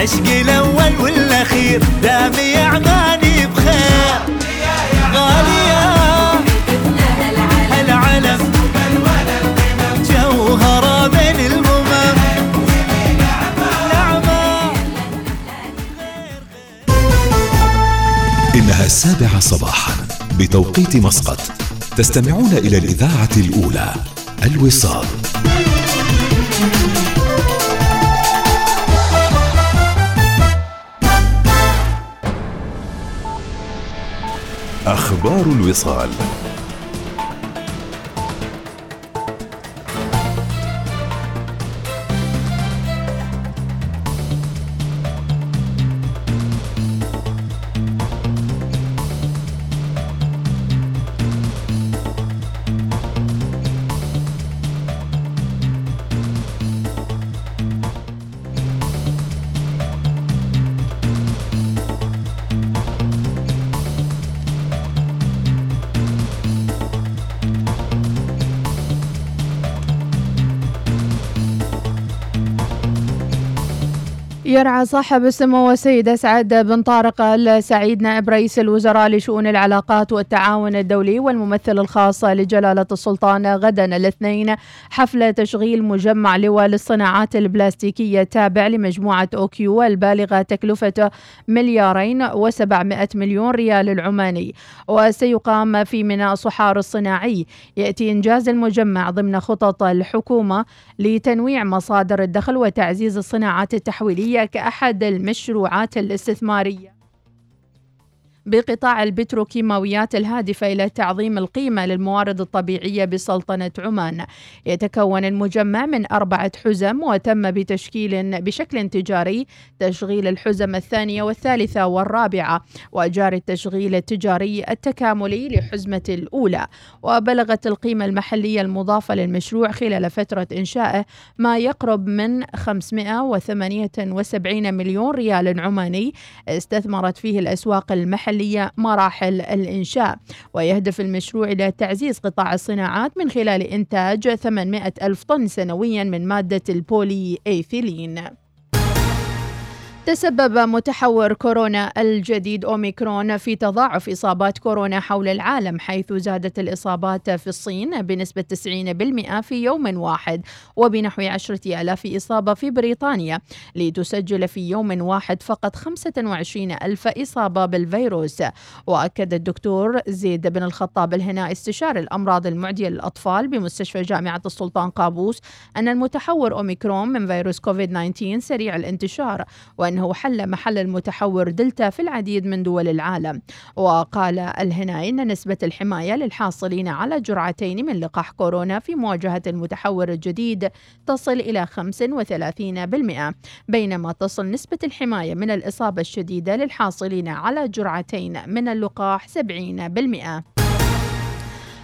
عشقي الأول والأخير دامي اعماني بخير. غالية العلم جوهرة بين الأمم. نعمة. إنها السابعة صباحا بتوقيت مسقط. تستمعون إلى الإذاعة الأولى الوصال. أخبار الوصال. يرعى صاحب السمو السيد أسعد بن طارق السعيد نائب رئيس الوزراء لشؤون العلاقات والتعاون الدولي والممثل الخاص لجلالة السلطان غدا الاثنين حفل تشغيل مجمع لواء للصناعات البلاستيكية التابع لمجموعة أوكيو البالغة تكلفة مليارين وسبعمائة مليون ريال العماني. وسيقام في ميناء صحار الصناعي. يأتي إنجاز المجمع ضمن خطط الحكومة لتنويع مصادر الدخل وتعزيز الصناعات التحويلية كأحد المشروعات الاستثمارية. بقطاع البتروكيماويات الهادفة إلى تعظيم القيمة للموارد الطبيعية بسلطنة عمان. يتكون المجمع من أربعة حزم وتم بتشكيل بشكل تجاري تشغيل الحزم الثانية والثالثة والرابعة وجاري التشغيل التجاري التكاملي لحزمة الأولى. وبلغت القيمة المحلية المضافة للمشروع خلال فترة إنشائه ما يقرب من 578 مليون ريال عماني استثمرت فيه الأسواق المحلية المحلية مراحل الإنشاء. ويهدف المشروع إلى تعزيز قطاع الصناعات من خلال إنتاج 800 ألف طن سنويا من مادة البولي إيثيلين. تسبب متحور كورونا الجديد أوميكرون في تضاعف إصابات كورونا حول العالم حيث زادت الإصابات في الصين بنسبة 90% في يوم واحد وبنحو 10000 إصابة في بريطانيا لتسجل في يوم واحد فقط 25 ألف إصابة بالفيروس. وأكد الدكتور زيد بن الخطاب الهنا استشاري الأمراض المعدية للأطفال بمستشفى جامعة السلطان قابوس أن المتحور أوميكرون من فيروس كوفيد 19 سريع الانتشار وأنه حل محل المتحور دلتا في العديد من دول العالم وقال الهناي أن نسبة الحماية للحاصلين على جرعتين من لقاح كورونا في مواجهة المتحور الجديد تصل إلى 35% بينما تصل نسبة الحماية من الإصابة الشديدة للحاصلين على جرعتين من اللقاح 70%.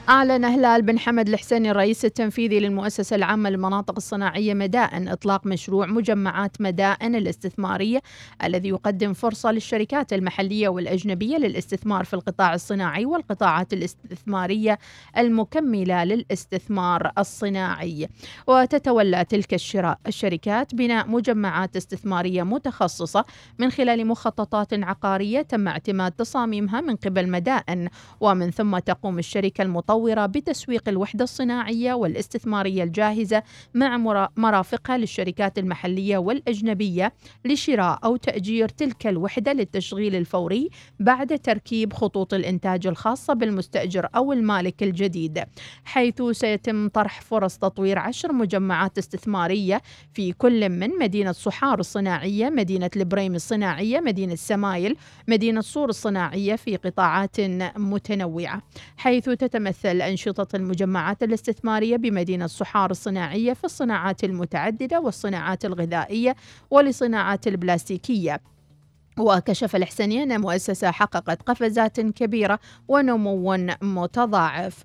أعلن هلال بن حمد الحسيني الرئيس التنفيذي للمؤسسة العامة للمناطق الصناعية مدائن إطلاق مشروع مجمعات مدائن الاستثمارية الذي يقدم فرصة للشركات المحلية والأجنبية للاستثمار في القطاع الصناعي والقطاعات الاستثمارية المكملة للاستثمار الصناعي. وتتولى تلك الشركات بناء مجمعات استثمارية متخصصة من خلال مخططات عقارية تم اعتماد تصاميمها من قبل مدائن ومن ثم تقوم الشركة المطورة المطورة بتسويق الوحدة الصناعية والاستثمارية الجاهزة مع مرافقها للشركات المحلية والأجنبية لشراء أو تأجير تلك الوحدة للتشغيل الفوري بعد تركيب خطوط الإنتاج الخاصة بالمستأجر أو المالك الجديد حيث سيتم طرح فرص تطوير عشر مجمعات استثمارية في كل من مدينة صحار الصناعية مدينة البريم الصناعية مدينة سمايل مدينة صور الصناعية في قطاعات متنوعة حيث تتمثل تمثل أنشطة المجمعات الاستثمارية بمدينة صحار الصناعية في الصناعات المتعددة والصناعات الغذائية ولصناعات البلاستيكية. وكشف الحسني أن المؤسسة حققت قفزات كبيرة ونمو متضاعف.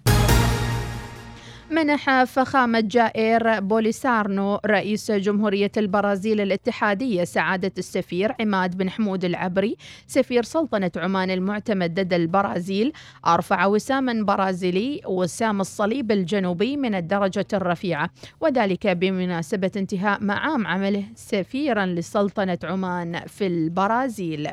منح فخامة جائر بوليسارنو رئيس جمهورية البرازيل الاتحادية سعادة السفير عماد بن حمود العبري. سفير سلطنة عمان المعتمد لدى البرازيل. أرفع وساما برازيلي وسام الصليب الجنوبي من الدرجة الرفيعة. وذلك بمناسبة انتهاء معام عمله سفيرا لسلطنة عمان في البرازيل.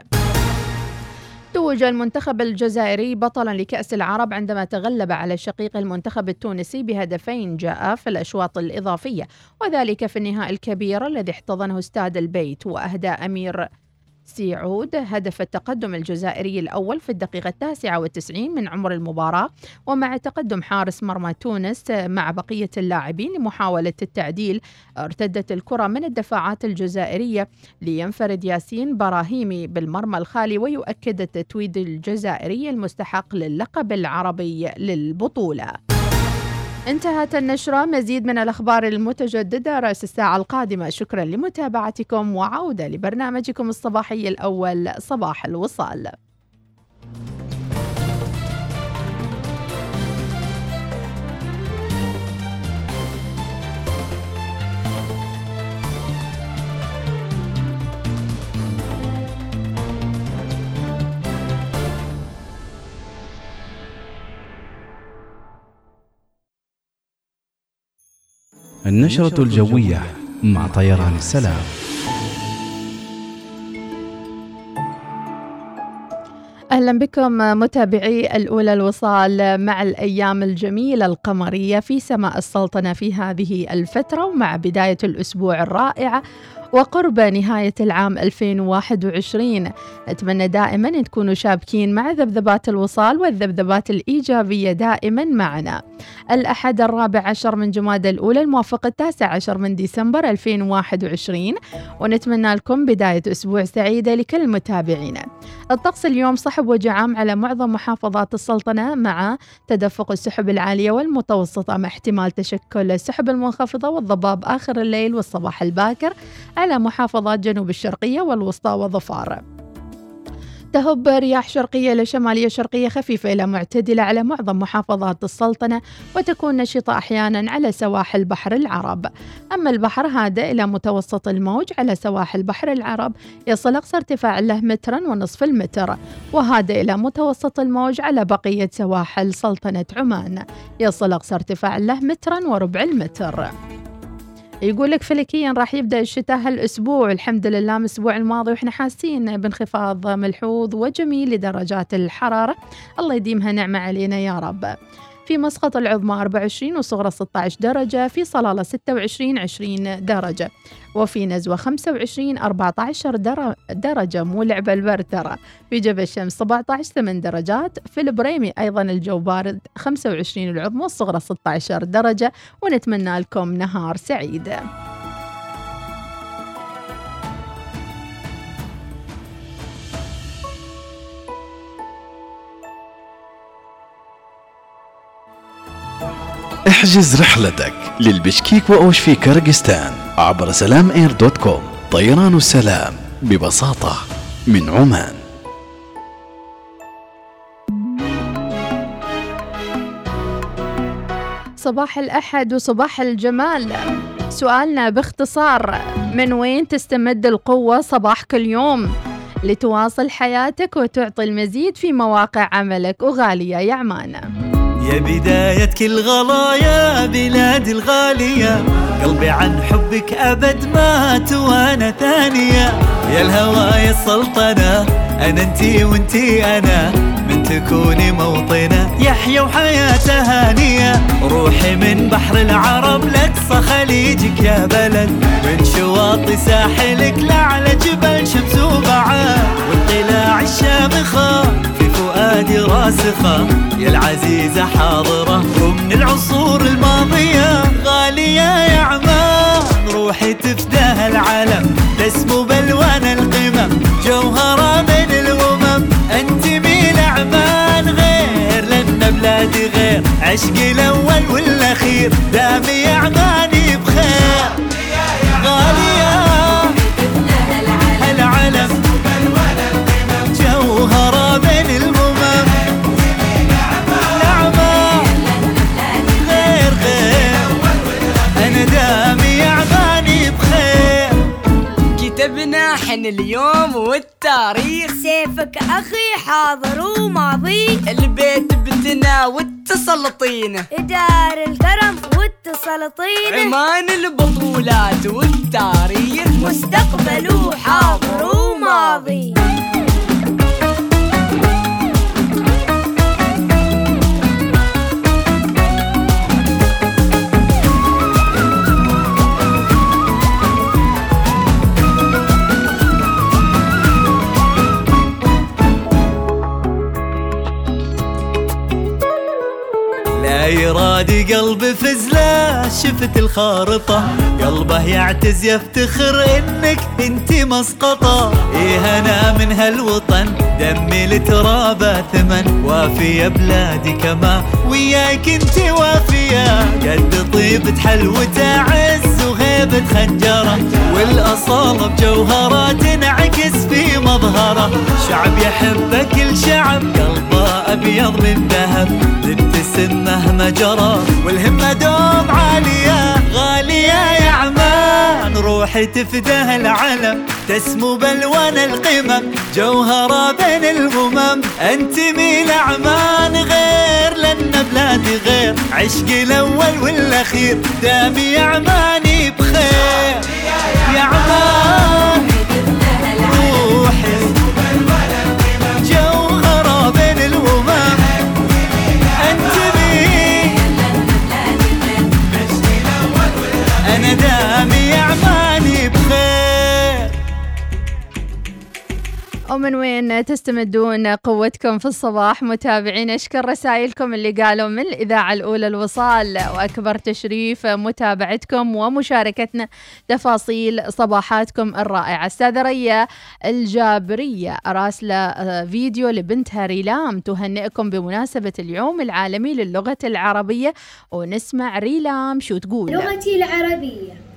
توج المنتخب الجزائري بطلا لكأس العرب عندما تغلب على شقيق المنتخب التونسي بهدفين جاء في الأشواط الإضافية وذلك في النهائي الكبير الذي احتضنه استاد البيت وأهدى أمير سيعود هدف التقدم الجزائري الأول في الدقيقة التاسعة والتسعين من عمر المباراة ومع تقدم حارس مرمى تونس مع بقية اللاعبين لمحاولة التعديل ارتدت الكرة من الدفاعات الجزائرية لينفرد ياسين براهيمي بالمرمى الخالي ويؤكد التتويج الجزائري المستحق للقب العربي للبطولة. انتهت النشرة. مزيد من الأخبار المتجددة رأس الساعة القادمة. شكرا لمتابعتكم وعودة لبرنامجكم الصباحي الأول صباح الوصال. النشرة الجوية مع طيران السلام. أهلا بكم متابعي الأولى الوصال مع الأيام الجميلة القمرية في سماء السلطنة في هذه الفترة ومع بداية الأسبوع الرائعة وقرب نهاية العام 2021 أتمنى دائما أن تكونوا شابكين مع ذبذبات الوصال والذبذبات الإيجابية دائما معنا. الأحد الرابع عشر من جماد الأولى الموافق التاسع عشر من ديسمبر 2021 ونتمنى لكم بداية أسبوع سعيدة لكل متابعينا الطقس اليوم صحب وجعام على معظم محافظات السلطنة مع تدفق السحب العالية والمتوسطة مع احتمال تشكل السحب المنخفضة والضباب آخر الليل والصباح الباكر. على محافظات جنوب الشرقية والوسطى وظفار تهب رياح شرقية إلى شمالية شرقية خفيفة إلى معتدلة على معظم محافظات السلطنة وتكون نشطة أحيانا على سواحل بحر العرب. أما البحر هادئ إلى متوسط الموج على سواحل بحر العرب يصل أقصى ارتفاع له مترا ونصف المتر. وهادئ إلى متوسط الموج على بقية سواحل سلطنة عمان يصل أقصى ارتفاع له مترا وربع المتر. يقول لك فلكيا راح يبدأ الشتاء هالأسبوع. الحمد لله من الأسبوع الماضي وإحنا حاسين بانخفاض ملحوظ وجميل لدرجات الحرارة. الله يديمها نعمة علينا يا رب. في مسقط العظمى 24 وصغرى 16 درجة في صلالة 26 20 درجة. وفي نزوة 25 14 درجة مو لعبة البرد ترى. في جبل الشمس 17 8 درجات في البريمي أيضا الجو بارد 25 العظمى والصغرى 16 درجة. ونتمنى لكم نهار سعيد. احجز رحلتك للبشكيك وأوش في كرغستان عبر سلام إير دوت كوم. طيران السلام ببساطة من عمان. صباح الأحد وصباح الجمال. سؤالنا باختصار من وين تستمد القوة صباح كل يوم؟ لتواصل حياتك وتعطي المزيد في مواقع عملك وغالية يا عمان. يا بداية كل غلايا بلادي الغالية. قلبي عن حبك أبد ما وأنا ثانية. يا الهوايا السلطنة أنا أنتي وأنتي أنا. من تكوني موطنة يحيى وحياته هانية روحي من بحر العرب لأقصى خليجك يا بلد. من شواطئ ساحلك لعلى جبل شمس وبعاد والقلاع الشامخة فؤادي راسخة. يا العزيزة حاضرة ومن العصور الماضية. غالية يا عمان روحي تفداها العالم تسمو بالوان القمم جوهرة انتمي لعمان غير بلادي غير عشقي الأول والأخير دامي عماني. اليوم والتاريخ. سيفك أخي حاضر وماضي. البيت بتنا والتسلطين. دار الكرم والتسلطين. عمان البطولات والتاريخ. مستقبل وحاضر وماضي. لا يرادي قلبي فزلة شفت الخارطة. قلبه يعتز يفتخر إنك انتي مسقطة. إيه أنا من هالوطن دمي لترابه ثمن. وافية بلادي كما وياك انتي وافية. قد طيبة حلوة عز وهيبة خنجرة والأصالة بجوهرة تنعكس في مظهرة. شعب يحبه كل شعب قلبه أبيض من ذهب. تبتسم مهما جرى والهمة دوم عالية غالية يا عمان. روحي تفداه العلم تسمو بألوان القمم. جوهرة بين الأمم انتمي لعمان غير لأن بلادي غير عشقي الأول والأخير. دامي عماني بخير. ومن وين تستمدون قوتكم في الصباح؟ متابعين أشكر رسائلكم اللي قالوا من الإذاعة الأولى الوصال وأكبر تشريف متابعتكم ومشاركتنا تفاصيل صباحاتكم الرائعة. أستاذة ريا الجابرية راسلة آه، فيديو لبنتها ريلام تهنئكم بمناسبة اليوم العالمي للغة العربية ونسمع ريلام شو تقول. لغتي العربية.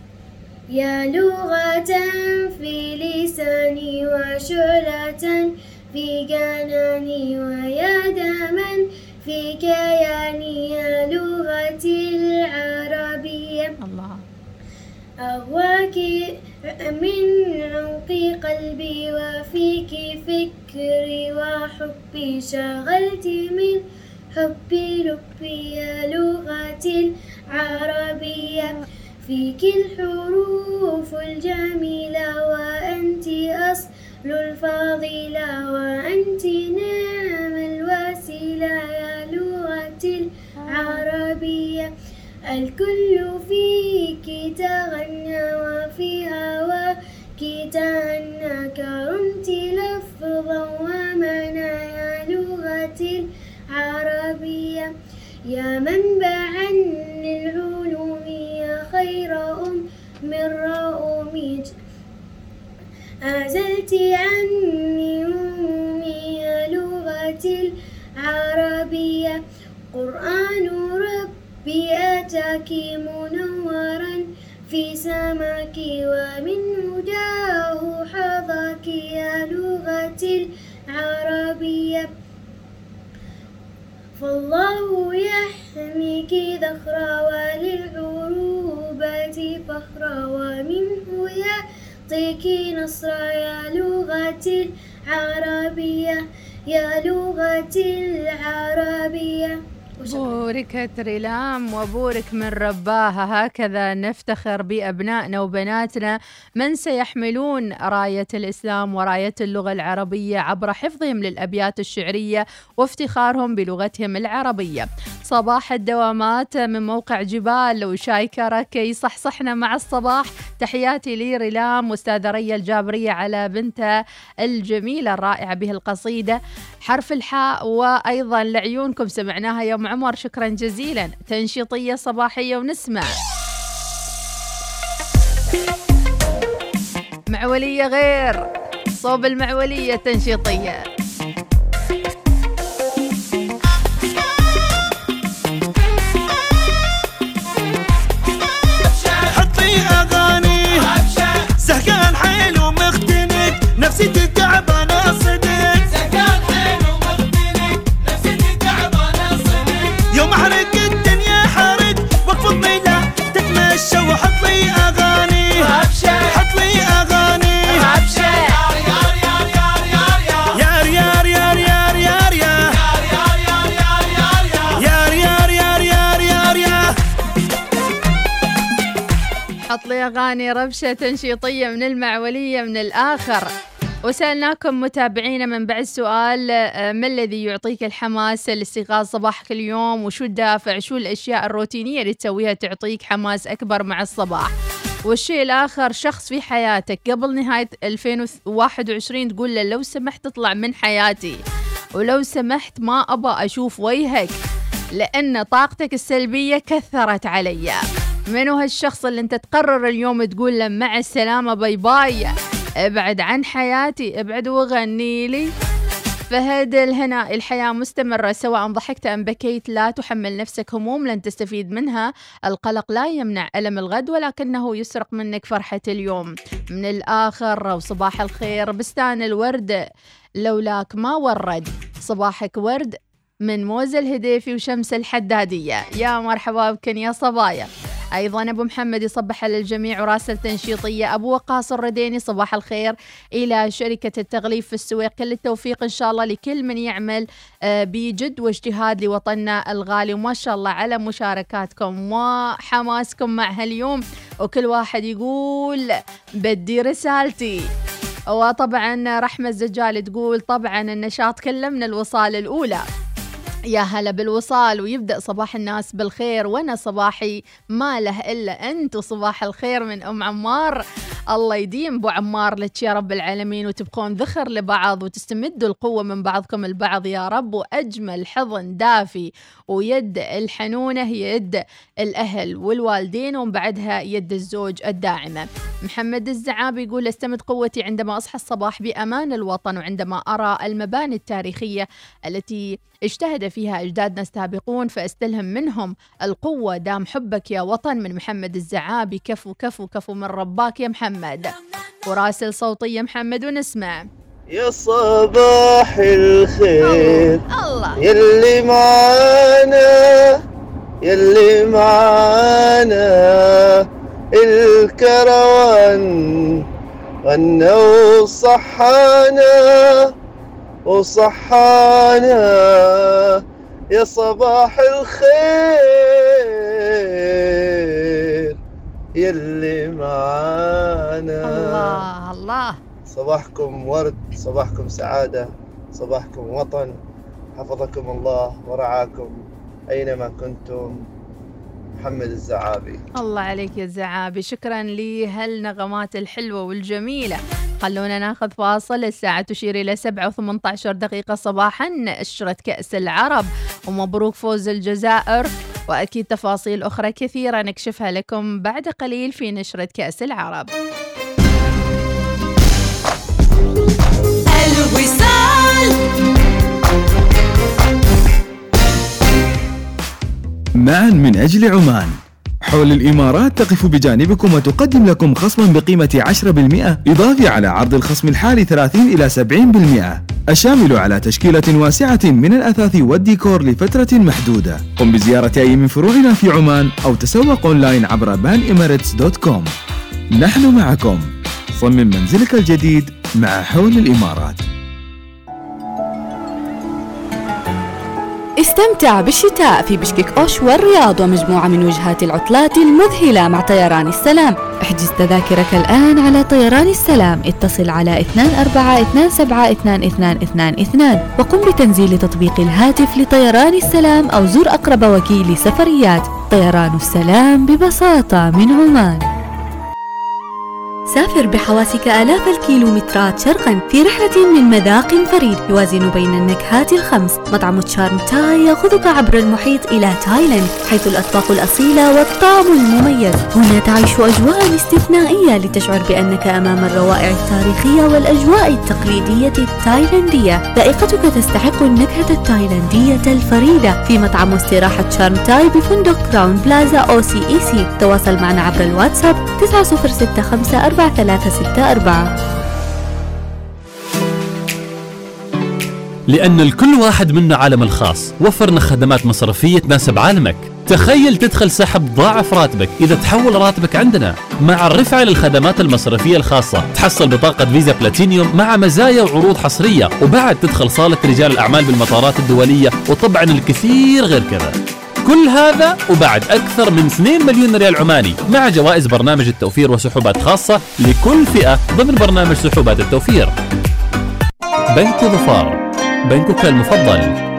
يا لغة في لساني وشعلة في جناني ويا دما في كياني يا لغتي العربية. الله. أهواك من عمق قلبي وفيك فكري وحبي شغلت من حبي لبي يا لغتي العربية. فيك الحروف الجميلة وأنت أصل الفاضلة وأنت نعم الوسيلة يا لغتي العربية. الكل فيك تغنى وفي هواك تهنى كرمت لفظا ومعنى يا لغتي العربية. يا منبعا للعلوم يا خير أم من رؤوم أزلت عني همومي يا لغتي العربية. قرآن ربي أتاك منورا في سماك ومن هداه حظاك يا لغتي العربية. فالله يحميك ذخرا وللعروبة فخرا ومنه يعطيك نصرا يا لغتي العربية يا لغتي العربية. بوركت ريلام وبورك من رباها. هكذا نفتخر بأبنائنا وبناتنا من سيحملون راية الإسلام وراية اللغة العربية عبر حفظهم للأبيات الشعرية وافتخارهم بلغتهم العربية. صباح الدوامات من موقع جبال وشايكرك يصحصحنا مع الصباح. تحياتي لي ريلام واستاذة ريا الجابرية على بنتها الجميلة الرائعة به القصيدة. حرف الحاء وأيضا لعيونكم سمعناها يوم عمر شكرا جزيلا. تنشيطية صباحية ونسمع. معولية غير صوب المعولية تنشيطية. اغاني ربشة تنشيطية من المعولية من الآخر. وسألناكم متابعينا من بعد سؤال آه، ما الذي يعطيك الحماس لاستيقاظ صباحك اليوم؟ وشو الدافع؟ شو الأشياء الروتينية اللي تسويها تعطيك حماس أكبر مع الصباح؟ والشيء الآخر شخص في حياتك قبل نهاية 2021 تقول له لو سمحت اطلع من حياتي ولو سمحت ما أبى أشوف وجهك لأن طاقتك السلبية كثرت علي. منو هالشخص اللي انت تقرر اليوم تقول له مع السلامة باي باي. ابعد عن حياتي ابعد وخليني. فهد الهنا الحياة مستمرة سواء ضحكت أم بكيت لا تحمل نفسك هموم لن تستفيد منها. القلق لا يمنع ألم الغد ولكنه يسرق منك فرحة اليوم. من الآخر وصباح الخير بستان الورد. لولاك ما ورد صباحك ورد من موز الهديفي وشمس الحدادية. يا مرحبا بكن يا صبايا. أيضا أبو محمد يصبح على الجميع وراسل تنشيطية. أبو وقاص الرديني صباح الخير إلى شركة التغليف في السويق. كل التوفيق إن شاء الله لكل من يعمل آه، بجد واجتهاد لوطننا الغالي. وما شاء الله على مشاركاتكم وحماسكم مع هاليوم. وكل واحد يقول بدي رسالتي. وطبعا رحمة الزجال تقول طبعا النشاط كله من الوصال الأولى. يا هلا بالوصال ويبدأ صباح الناس بالخير وأنا صباحي ما له إلا أنت وصباح الخير من أم عمار. الله يديم بو عمار لك يا رب العالمين وتبقون ذخر لبعض وتستمدوا القوة من بعضكم البعض يا رب وأجمل حضن دافي. ويد الحنونة هي يد الأهل والوالدين ومن بعدها يد الزوج الداعمة. محمد الزعابي يقول أستمد قوتي عندما أصحى الصباح بأمان الوطن وعندما أرى المباني التاريخية التي اجتهد فيها أجدادنا السابقون فأستلهم منهم القوة. دام حبك يا وطن من محمد الزعابي كفو كفو كفو من رباك يا محمد. وراسل صوتية محمد ونسمع. يا صباح الخير. الله. يلي معانا يلي معانا. الكروان غنى وصحانا وصحانا. يا صباح الخير. يلي معانا. الله الله. صباحكم ورد صباحكم سعادة صباحكم وطن. حفظكم الله ورعاكم أينما كنتم. محمد الزعابي. الله عليك يا الزعابي شكرا لهالنغمات الحلوة والجميلة. خلونا ناخذ فاصل. الساعة تشير إلى 7 و18 دقيقة صباحا. نشرة كأس العرب. ومبروك فوز الجزائر. وأكيد تفاصيل أخرى كثيرة نكشفها لكم بعد قليل في نشرة كأس العرب. معا من أجل عمان. حول الإمارات تقف بجانبكم وتقدم لكم خصما بقيمة 10% إضافي على عرض الخصم الحالي 30 إلى 70% الشامل على تشكيلة واسعة من الأثاث والديكور لفترة محدودة. قم بزيارة أي من فروعنا في عمان أو تسوق أونلاين عبر banemirates.com نحن معكم. صمم منزلك الجديد مع حول الإمارات. استمتع بالشتاء في بيشكيك أوش والرياض ومجموعة من وجهات العطلات المذهلة مع طيران السلام. احجز تذاكرك الآن على طيران السلام. اتصل على 2427 وقم بتنزيل تطبيق الهاتف لطيران السلام أو زر أقرب وكيل سفريات طيران السلام ببساطة من عمان. سافر بحواسك آلاف الكيلومترات شرقا في رحلة من مذاق فريد يوازن بين النكهات الخمس. مطعم تشارم تاي يأخذك عبر المحيط إلى تايلاند حيث الأطباق الأصيلة والطعم المميز. هنا تعيش أجواء استثنائية لتشعر بأنك أمام الروائع التاريخية والأجواء التقليدية التايلاندية. ذائقتك تستحق النكهة التايلاندية الفريدة. في مطعم واستراحة تشارم تاي بفندق كراون بلازا OCEC. تواصل معنا عبر الواتساب 9065 4364 لأن لكل واحد منا عالم الخاص وفرنا خدمات مصرفية تناسب عالمك. تخيل تدخل سحب ضاعف راتبك إذا تحول راتبك عندنا. مع الرفعة للخدمات المصرفية الخاصة تحصل بطاقة فيزا بلاتينيوم مع مزايا وعروض حصرية. وبعد تدخل صالة رجال الأعمال بالمطارات الدولية وطبعا الكثير غير كذا. كل هذا وبعد أكثر من 2 مليون ريال عماني مع جوائز برنامج التوفير وسحوبات خاصة لكل فئة ضمن برنامج سحوبات التوفير. بنك ظفار بنكك المفضل.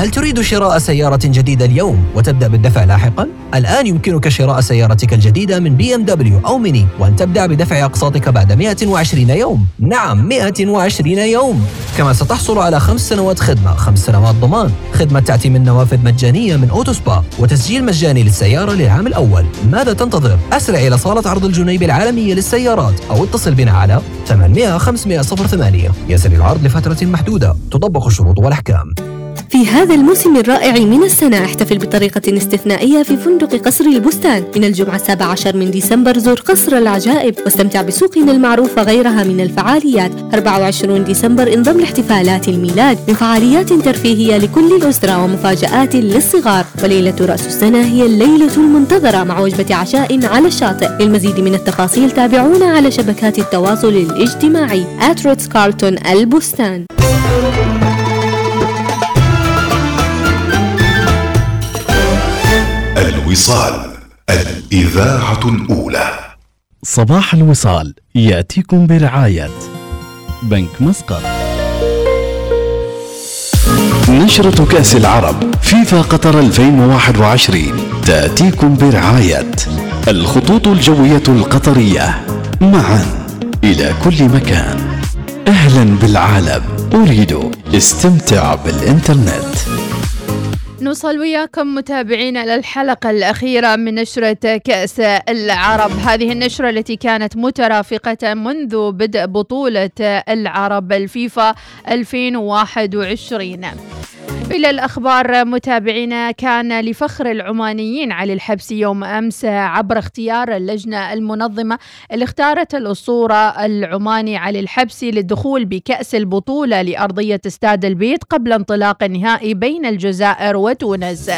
هل تريد شراء سيارة جديدة اليوم وتبدأ بالدفع لاحقا؟ الآن يمكنك شراء سيارتك الجديدة من بي إم دبليو أو ميني وأن تبدأ بدفع أقساطك بعد 120 يوم. نعم 120 يوم. كما ستحصل على خمس سنوات خدمة، خمس سنوات ضمان، خدمة تعتيم نوافذ مجانية من أوتو سبا، وتسجيل مجاني للسيارة للعام الأول. ماذا تنتظر؟ أسرع إلى صالة عرض الجنيب العالمية للسيارات أو اتصل بنا على 800 500 08 يسري العرض لفترة محدودة، تطبق الشروط والأحكام. في هذا الموسم الرائع من السنة. احتفل بطريقة استثنائية في فندق قصر البستان. من الجمعة 17 من ديسمبر زور قصر العجائب. واستمتع بسوقنا المعروف وغيرها من الفعاليات. 24 ديسمبر انضم لاحتفالات الميلاد. من فعاليات ترفيهية لكل الأسرة ومفاجآت للصغار. وليلة رأس السنة هي الليلة المنتظرة مع وجبة عشاء على الشاطئ. للمزيد من التفاصيل تابعونا على شبكات التواصل الاجتماعي. كارلتون البستان. الوصال الإذاعة الأولى. صباح الوصال يأتيكم برعاية بنك مسقط. نشرة كأس العرب فيفا قطر 2021 تأتيكم برعاية الخطوط الجوية القطرية. معا إلى كل مكان. أهلا بالعالم أريد استمتع بالإنترنت. نوصل وياكم متابعينا للحلقة الأخيرة من نشرة كأس العرب. هذه النشرة التي كانت مترافقة منذ بدء بطولة العرب الفيفا 2021 إلى الأخبار متابعينا كان لفخر العمانيين علي الحبسي يوم أمس عبر اختيار اللجنة المنظمة اللي اختارت الأسطورة العماني علي الحبسي للدخول بكأس البطولة لأرضية استاد البيت قبل انطلاق النهائي بين الجزائر وتونس.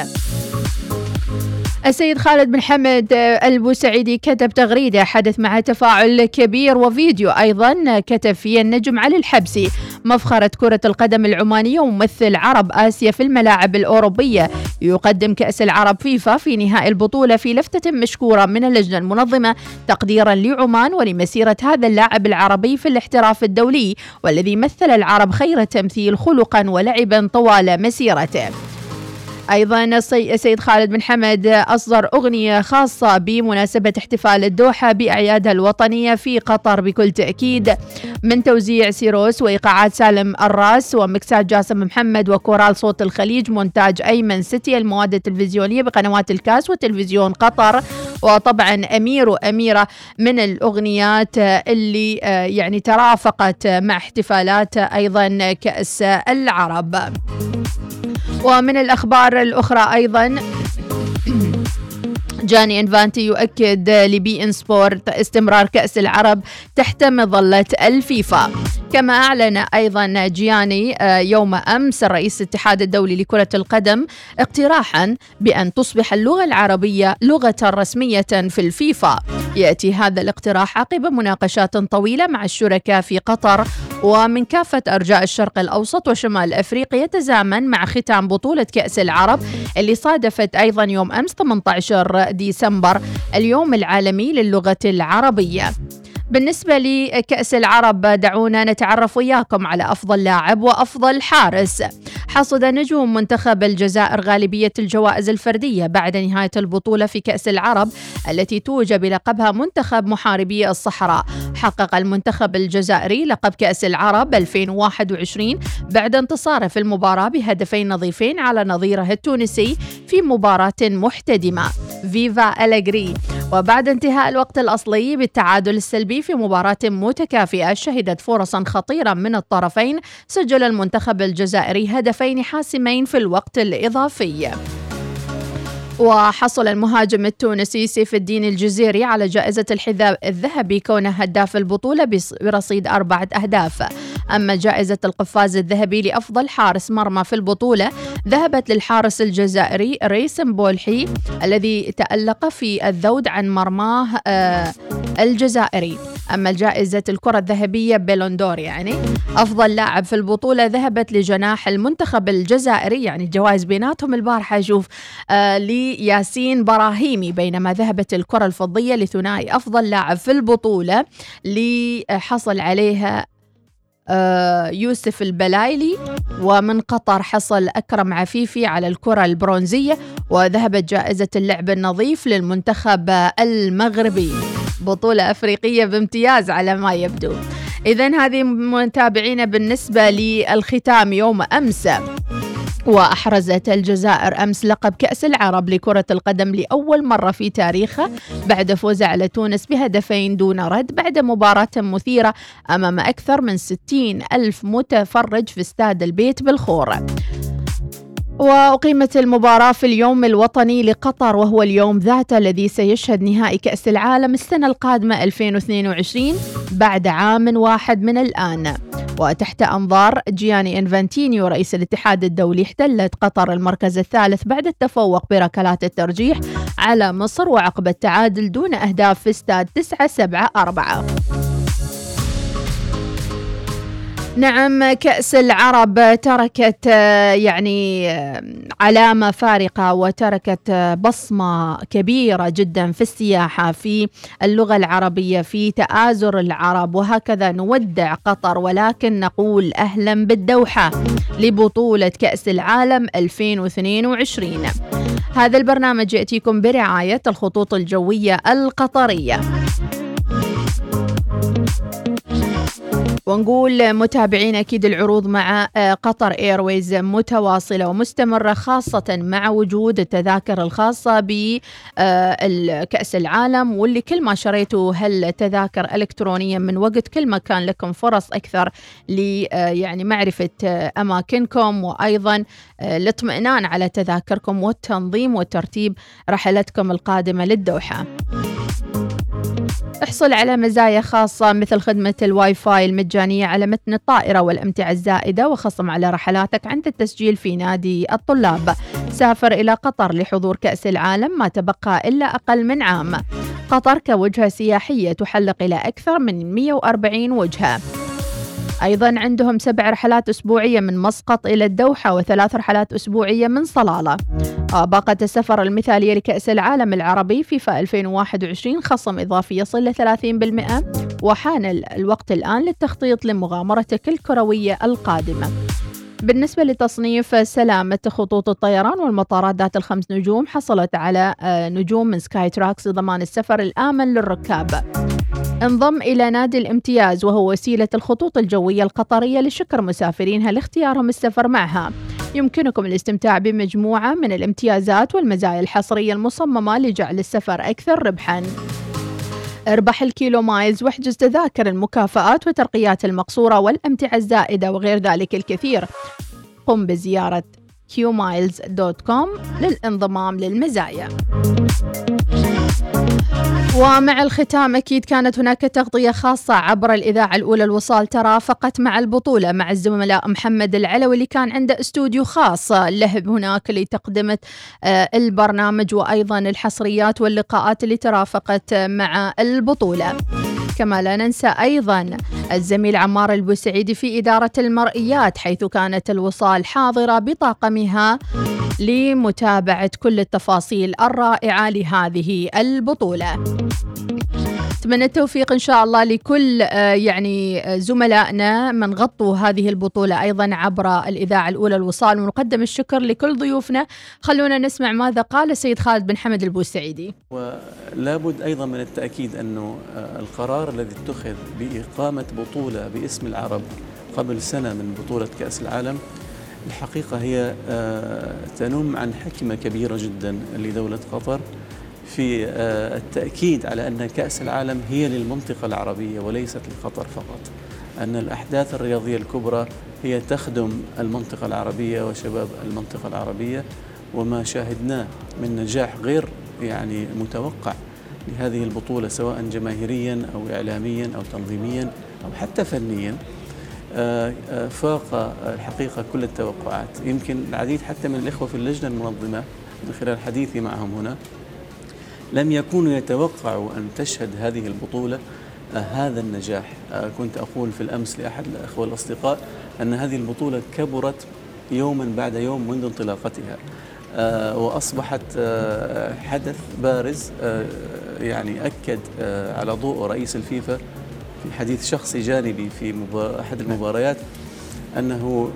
السيد خالد بن حمد البوسعيدي كتب تغريدة حدث معها تفاعل كبير وفيديو أيضا كتب فيه النجم علي الحبسي. مفخرة كرة القدم العمانية وممثل عرب آسيا في الملاعب الأوروبية. يقدم كأس العرب فيفا في نهائي البطولة في لفتة مشكورة من اللجنة المنظمة تقديرا لعمان ولمسيرة هذا اللاعب العربي في الاحتراف الدولي والذي مثل العرب خير تمثيل خلقا ولعبا طوال مسيرته. أيضا السيد خالد بن حمد أصدر أغنية خاصة بمناسبة احتفال الدوحة بأعيادها الوطنية في قطر بكل تأكيد. من توزيع سيروس وإيقاعات سالم الراس ومكسات جاسم محمد وكورال صوت الخليج مونتاج أيمن سيتي المواد التلفزيونية بقنوات الكاس وتلفزيون قطر وطبعا أمير وأميرة من الأغنيات اللي يعني ترافقت مع احتفالات أيضا كأس العرب. ومن الأخبار الأخرى أيضا جاني إنفانتي يؤكد لبي إن سبورت استمرار كأس العرب تحت مظلة الفيفا. كما أعلن أيضا جياني يوم أمس الرئيس الاتحاد الدولي لكرة القدم اقتراحا بأن تصبح اللغة العربية لغة رسمية في الفيفا. يأتي هذا الاقتراح عقب مناقشات طويلة مع الشركاء في قطر ومن كافة أرجاء الشرق الأوسط وشمال أفريقيا يتزامن مع ختام بطولة كأس العرب اللي صادفت أيضا يوم أمس 18 ديسمبر اليوم العالمي للغة العربية. بالنسبة لكأس العرب دعونا نتعرف وياكم على أفضل لاعب وأفضل حارس. حصد نجوم منتخب الجزائر غالبية الجوائز الفردية بعد نهاية البطولة في كأس العرب التي توج بلقبها منتخب محاربي الصحراء. حقق المنتخب الجزائري لقب كأس العرب 2021 بعد انتصاره في المباراة بهدفين نظيفين على نظيره التونسي في مباراة محتدمة. فيفا أليغري وبعد انتهاء الوقت الأصلي بالتعادل السلبي في مباراة متكافئة شهدت فرصا خطيرة من الطرفين سجل المنتخب الجزائري هدفين حاسمين في الوقت الإضافي. وحصل المهاجم التونسي سيف الدين الجزيري على جائزة الحذاء الذهبي كونه هداف البطولة برصيد أربعة أهداف. أما جائزة القفاز الذهبي لأفضل حارس مرمى في البطولة ذهبت للحارس الجزائري ريسم بولحي الذي تألق في الذود عن مرماه آه الجزائري. أما جائزة الكرة الذهبية بيلوندور يعني أفضل لاعب في البطولة ذهبت لجناح المنتخب الجزائري يعني الجوائز بيناتهم البارحة أشوف آه لياسين براهيمي بينما ذهبت الكرة الفضية لثنائي أفضل لاعب في البطولة اللي حصل عليها آه، يوسف البلايلي ومن قطر حصل أكرم عفيفي على الكرة البرونزية وذهبت جائزة اللعب النظيف للمنتخب المغربي. بطولة أفريقية بامتياز على ما يبدو. إذا هذه متابعينا بالنسبة للختام يوم أمس. وأحرزت الجزائر أمس لقب كأس العرب لكرة القدم لأول مرة في تاريخها بعد فوزها على تونس بهدفين دون رد بعد مباراة مثيرة أمام أكثر من 60 ألف متفرج في استاد البيت بالخور. وأقيمت المباراة في اليوم الوطني لقطر وهو اليوم ذاته الذي سيشهد نهائي كأس العالم السنة القادمة 2022 بعد عام واحد من الآن. وتحت أنظار جياني إنفانتينيو رئيس الاتحاد الدولي احتلت قطر المركز الثالث بعد التفوق بركلات الترجيح على مصر وعقب التعادل دون أهداف في استاد 9 7 4 نعم كأس العرب تركت يعني علامة فارقة وتركت بصمة كبيرة جدا في السياحة في اللغة العربية في تآزر العرب وهكذا نودع قطر ولكن نقول أهلا بالدوحة لبطولة كأس العالم 2022 هذا البرنامج يأتيكم برعاية الخطوط الجوية القطرية. ونقول متابعين أكيد العروض مع آه، قطر ايرويز متواصلة ومستمرة خاصة مع وجود التذاكر الخاصة بكاس العالم واللي كل ما شريتوا هالتذاكر الكترونيا من وقت كل ما كان لكم فرص أكثر ل آه، يعني معرفة آه، أماكنكم وأيضا الاطمئنان على تذاكركم والتنظيم وترتيب رحلتكم القادمة للدوحة. احصل على مزايا خاصة مثل خدمة الواي فاي المجانية على متن الطائرة والأمتعة الزائدة وخصم على رحلاتك عند التسجيل في نادي الطلاب. سافر إلى قطر لحضور كأس العالم ما تبقى إلا أقل من عام. قطر كوجهة سياحية تحلق إلى أكثر من 140 وجهة. أيضا عندهم سبع رحلات أسبوعية من مسقط إلى الدوحة وثلاث رحلات أسبوعية من صلالة. آه، باقة السفر المثالية لكأس العالم العربي فيفا 2021 خصم إضافي يصل ل 30% وحان الوقت الآن للتخطيط لمغامرتك الكروية القادمة. بالنسبة لتصنيف سلامة خطوط الطيران والمطارات ذات الخمس نجوم حصلت على آه، نجوم من سكاي تراكس لضمان السفر الآمن للركاب. انضم إلى نادي الامتياز وهو وسيلة الخطوط الجوية القطرية لشكر مسافرينها لاختيارهم السفر معها. يمكنكم الاستمتاع بمجموعة من الامتيازات والمزايا الحصرية المصممة لجعل السفر أكثر ربحاً. اربح الكيلو مايلز واحجز تذاكر المكافآت وترقيات المقصورة والأمتعة الزائدة وغير ذلك الكثير. قم بزيارة qmiles.com للانضمام للمزايا. ومع الختام أكيد كانت هناك تغطية خاصة عبر الإذاعة الأولى الوصال ترافقت مع البطولة مع الزملاء محمد العلوي اللي كان عنده استوديو خاص. له هناك لتقدمة آه، البرنامج وأيضا الحصريات واللقاءات اللي ترافقت مع البطولة. كما لا ننسى أيضا الزميل عمار البوسعيدي في إدارة المرئيات حيث كانت الوصال حاضرة بطاقمها لمتابعة كل التفاصيل الرائعة لهذه البطولة. أتمنى التوفيق إن شاء الله لكل آه، يعني آه، زملائنا من غطوا هذه البطولة أيضا عبر الإذاعة الأولى الوصال. ونقدم الشكر لكل ضيوفنا. خلونا نسمع ماذا قال السيد خالد بن حمد البوسعيدي. ولابد أيضا من التأكيد أنه آه، القرار الذي اتخذ بإقامة بطولة باسم العرب قبل سنة من بطولة كأس العالم الحقيقة هي تنم عن حكمة كبيرة جدا لدولة قطر. في آه، التأكيد على أن كأس العالم هي للمنطقة العربية وليست لقطر فقط. أن الأحداث الرياضية الكبرى هي تخدم المنطقة العربية وشباب المنطقة العربية وما شاهدناه من نجاح غير يعني متوقع لهذه البطولة سواء جماهيريا أو إعلاميا أو تنظيميا أو حتى فنيا. آه، آه، فاق الحقيقة كل التوقعات. يمكن العديد حتى من الإخوة في اللجنة المنظمة من خلال حديثي معهم هنا. لم يكونوا يتوقعوا أن تشهد هذه البطولة آه، هذا النجاح. آه، كنت أقول في الأمس لأحد الأخوة الأصدقاء أن هذه البطولة كبرت يوما بعد يوم منذ انطلاقتها. آه، وأصبحت حدث بارز يعني أكد على ضوء رئيس الفيفا في حديث شخصي جانبي في أحد المباريات أنه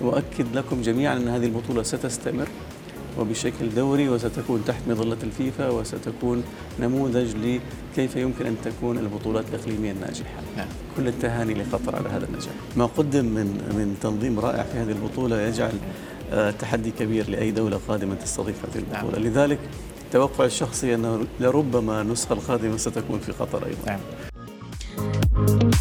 يؤكد لكم جميعا أن هذه البطولة ستستمر. وبشكل دوري وستكون تحت مظلة الفيفا وستكون نموذج لكيف يمكن أن تكون البطولات الإقليمية الناجحة. نعم. كل التهاني لقطر على هذا النجاح. ما قدم من من تنظيم رائع في هذه البطولة يجعل آه، تحدي كبير لأي دولة قادمة تستضيف هذه البطولة. لذلك توقع الشخصي أنه لربما النسخة القادمة ستكون في قطر أيضا. نعم.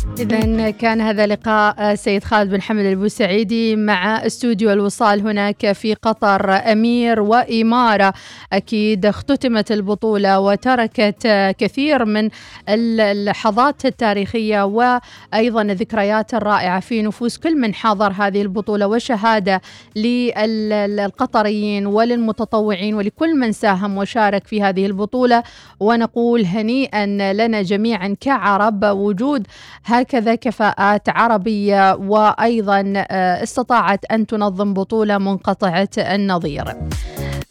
إذا كان هذا لقاء سيد خالد بن حمد البوسعيدي مع استوديو الوصال هناك في قطر. أمير وإمارة أكيد اختتمت البطولة وتركت كثير من اللحظات التاريخية وأيضا الذكريات الرائعة في نفوس كل من حضر هذه البطولة وشهادة للقطريين وللمتطوعين ولكل من ساهم وشارك في هذه البطولة. ونقول هنيئا لنا جميعا كعرب وجود هكذا كفاءات عربية وأيضا آه، استطاعت أن تنظم بطولة منقطعة النظير.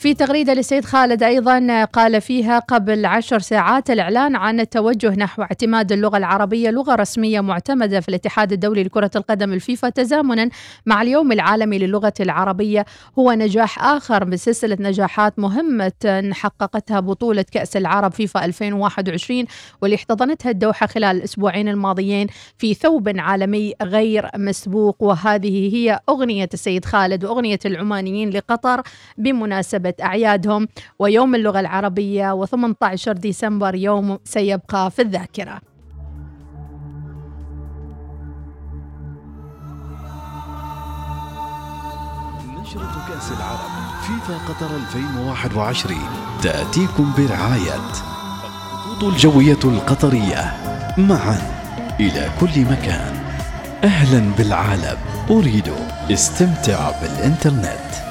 في تغريدة للسيد خالد أيضا قال فيها قبل عشر ساعات الإعلان عن التوجه نحو اعتماد اللغة العربية لغة رسمية معتمدة في الاتحاد الدولي لكرة القدم الفيفا تزامنا مع اليوم العالمي للغة العربية. هو نجاح آخر من سلسلة نجاحات مهمة حققتها بطولة كأس العرب فيفا 2021 واللي احتضنتها الدوحة خلال الأسبوعين الماضيين في ثوب عالمي غير مسبوق. وهذه هي أغنية السيد خالد وأغنية العمانيين لقطر بمناسبة أعيادهم ويوم اللغة العربية و18 ديسمبر يوم سيبقى في الذاكرة. نشرة كأس العرب فيفا قطر 2021 تأتيكم برعاية الخطوط الجوية القطرية. معا إلى كل مكان. أهلا بالعالم. أريد استمتع بالإنترنت.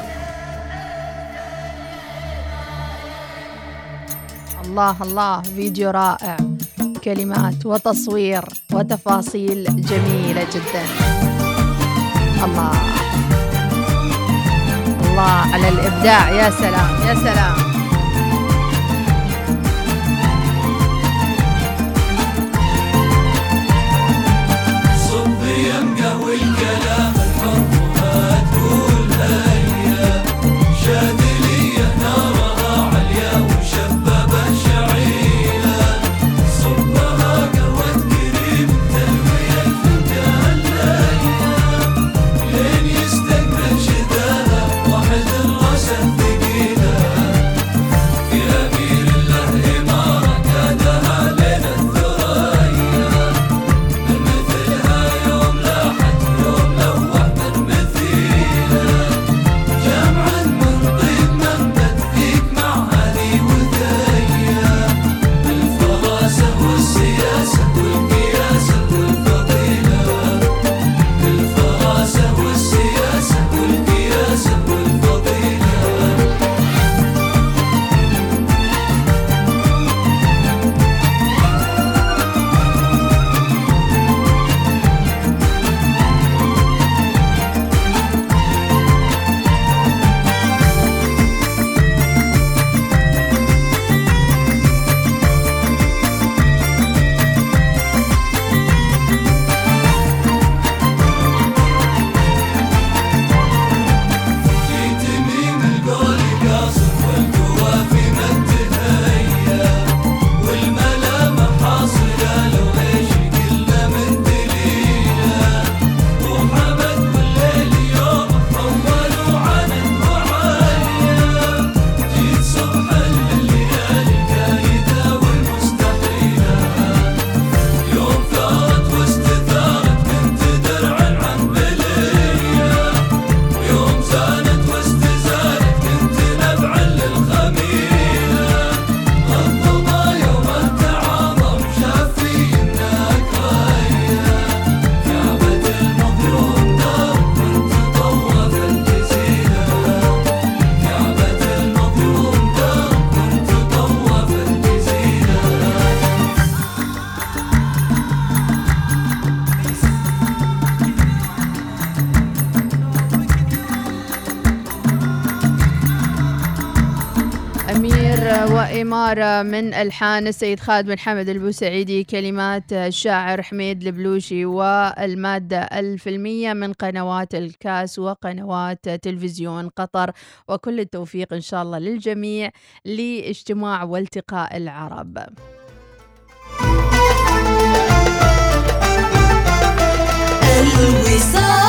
الله الله فيديو رائع كلمات وتصوير وتفاصيل جميلة جدا. الله الله على الإبداع يا سلام يا سلام. إمارة من ألحان السيد خالد بن حمد البوسعيدي كلمات الشاعر حميد البلوشي والمادة الفيلمية من قنوات الكاس وقنوات تلفزيون قطر وكل التوفيق إن شاء الله للجميع لاجتماع والتقاء العرب. الوصال.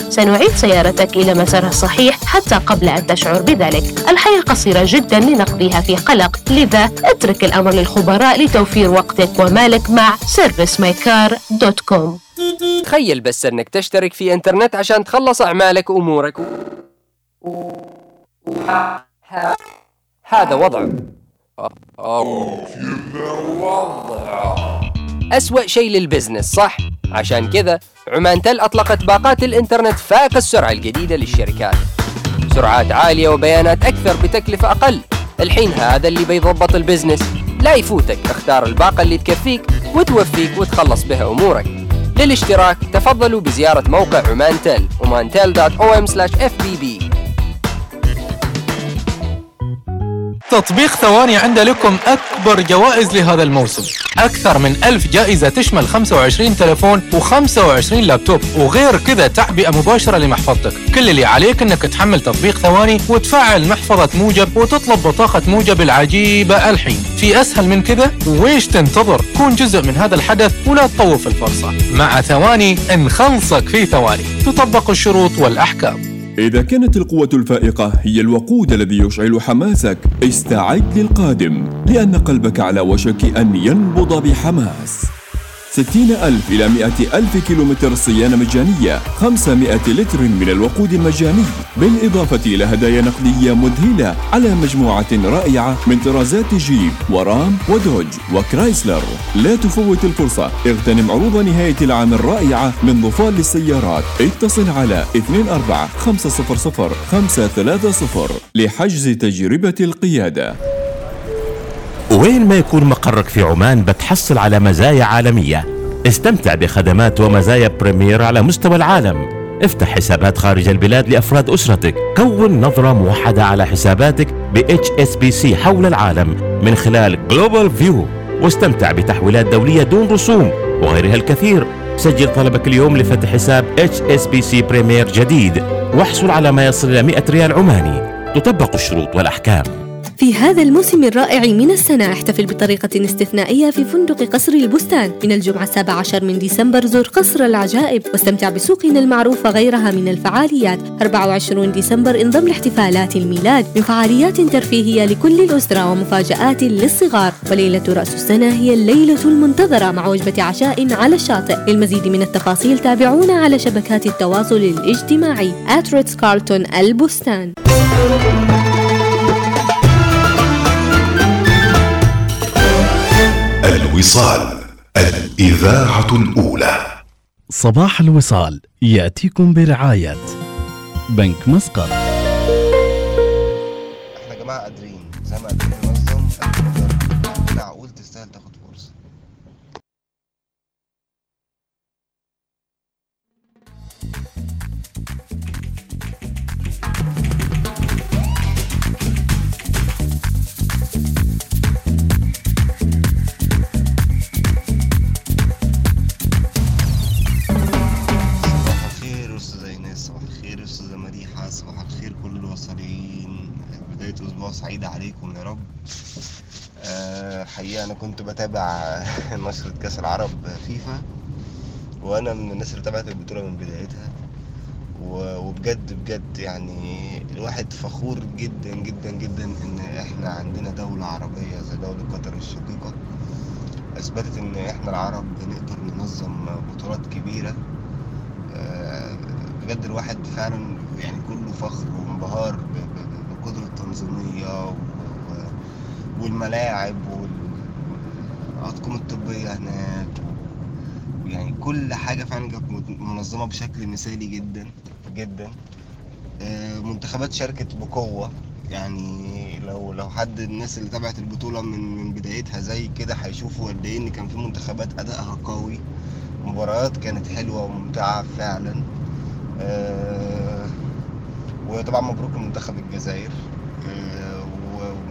سنعيد سيارتك إلى مسارها الصحيح حتى قبل أن تشعر بذلك. الحياة قصيرة جدا لنقضيها في قلق. لذا اترك الأمر للخبراء لتوفير وقتك ومالك مع servicemycar.com تخيل بس أنك تشترك في إنترنت عشان تخلص أعمالك وأمورك. هذا وضع. أسوأ شيء للبزنس صح؟ عشان كذا عمان تل أطلقت باقات الإنترنت فائق السرعة الجديدة للشركات. سرعات عالية وبيانات أكثر بتكلفة أقل. الحين هذا اللي بيضبط البزنس. لا يفوتك اختار الباقة اللي تكفيك وتوفيك وتخلص بها أمورك. للاشتراك تفضلوا بزيارة موقع عمان تل omantel.om/fbb تطبيق ثواني عند لكم أكبر جوائز لهذا الموسم. أكثر من ألف جائزة تشمل 25 تلفون و25 لابتوب. وغير كذا تعبئة مباشرة لمحفظتك. كل اللي عليك أنك تحمل تطبيق ثواني وتفعل محفظة موجب وتطلب بطاقة موجب العجيبة الحين. في أسهل من كذا؟ ويش تنتظر؟ كون جزء من هذا الحدث ولا تطوف الفرصة. مع ثواني نخلصك في ثواني. تطبق الشروط والأحكام. إذا كانت القوة الفائقة هي الوقود الذي يشعل حماسك استعد للقادم لأن قلبك على وشك أن ينبض بحماس. ستين ألف إلى مئة ألف كيلومتر صيانة مجانية خمسمائة لتر من الوقود المجاني. بالإضافة إلى هدايا نقدية مذهلة على مجموعة رائعة من طرازات جيب ورام ودوج وكرايسلر. لا تفوت الفرصة. اغتنم عروض نهاية العام الرائعة من ظفار للسيارات. اتصل على 24 500 530 لحجز تجربة القيادة. وين ما يكون مقرك في عمان بتحصل على مزايا عالمية. استمتع بخدمات ومزايا Premier على مستوى العالم. افتح حسابات خارج البلاد لأفراد أسرتك. كون نظرة موحدة على حساباتك ب HSBC حول العالم من خلال Global View. واستمتع بتحويلات دولية دون رسوم وغيرها الكثير. سجل طلبك اليوم لفتح حساب HSBC Premier جديد. واحصل على ما يصل إلى 100 ريال عماني. تطبق الشروط والأحكام. في هذا الموسم الرائع من السنة. احتفل بطريقة استثنائية في فندق قصر البستان. من الجمعة 17 من ديسمبر زر قصر العجائب. واستمتع بسوقنا المعروف وغيرها من الفعاليات. 24 ديسمبر انضم لاحتفالات الميلاد من فعاليات ترفيهية لكل الأسرة ومفاجآت للصغار. وليلة رأس السنة هي الليلة المنتظرة مع وجبة عشاء على الشاطئ. للمزيد من التفاصيل تابعونا على شبكات التواصل الاجتماعي. ريتز كارلتون البستان. الوصال الإذاعة الأولى. صباح الوصال يأتيكم برعاية بنك مسقط. إحنا يا جماعة قادرين زي ما قادرين. بدايه أسبوع سعيده عليكم يا رب. أه حقيقة أنا كنت بتابع نشره كأس العرب فيفا وأنا من الناس اللي تابعت البطولة من بدايتها. وبجد بجد يعني الواحد فخور جدا جدا جدا إن إحنا عندنا دولة عربية زي دولة قطر الشقيقة. أثبتت إن إحنا العرب بنقدر ننظم بطولات كبيرة. آه، بجد الواحد فعلا يعني كله فخر وانبهار و- والملاعب والأطقم الطبية هناك. يعني كل حاجة فعلا كانت من- منظمة بشكل مثالي جدا جدا. آه، منتخبات شاركت بقوة. يعني لو لو حد الناس اللي تابعت البطولة من من بدايتها زي كده هيشوفوا قد إيه إن كان في منتخبات أدائها قوي. مباريات كانت حلوة وممتعة فعلا. آه، وطبعا مبروك لمنتخب الجزائر.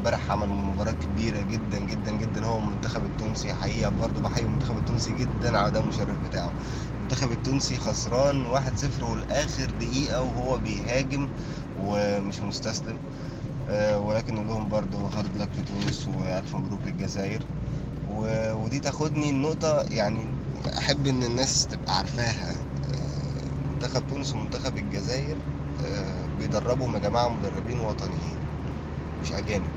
وامبارح عمل مباراة كبيرة جدا جدا جدا. هو المنتخب التونسي حقيقة برضه بحيي المنتخب التونسي جدا على الأداء المشرف بتاعه. المنتخب التونسي خسران 1-0 ولآخر دقيقة وهو بيهاجم ومش مستسلم. آه، ولكن لهم برضه hard luck في تونس وألف مبروك للجزائر. ودي تاخدني النقطة يعني أحب إن الناس تبقى عارفاها. آه، منتخب تونس ومنتخب الجزائر آه، بيدربهم يا جماعة مدربين وطنيين مش أجانب.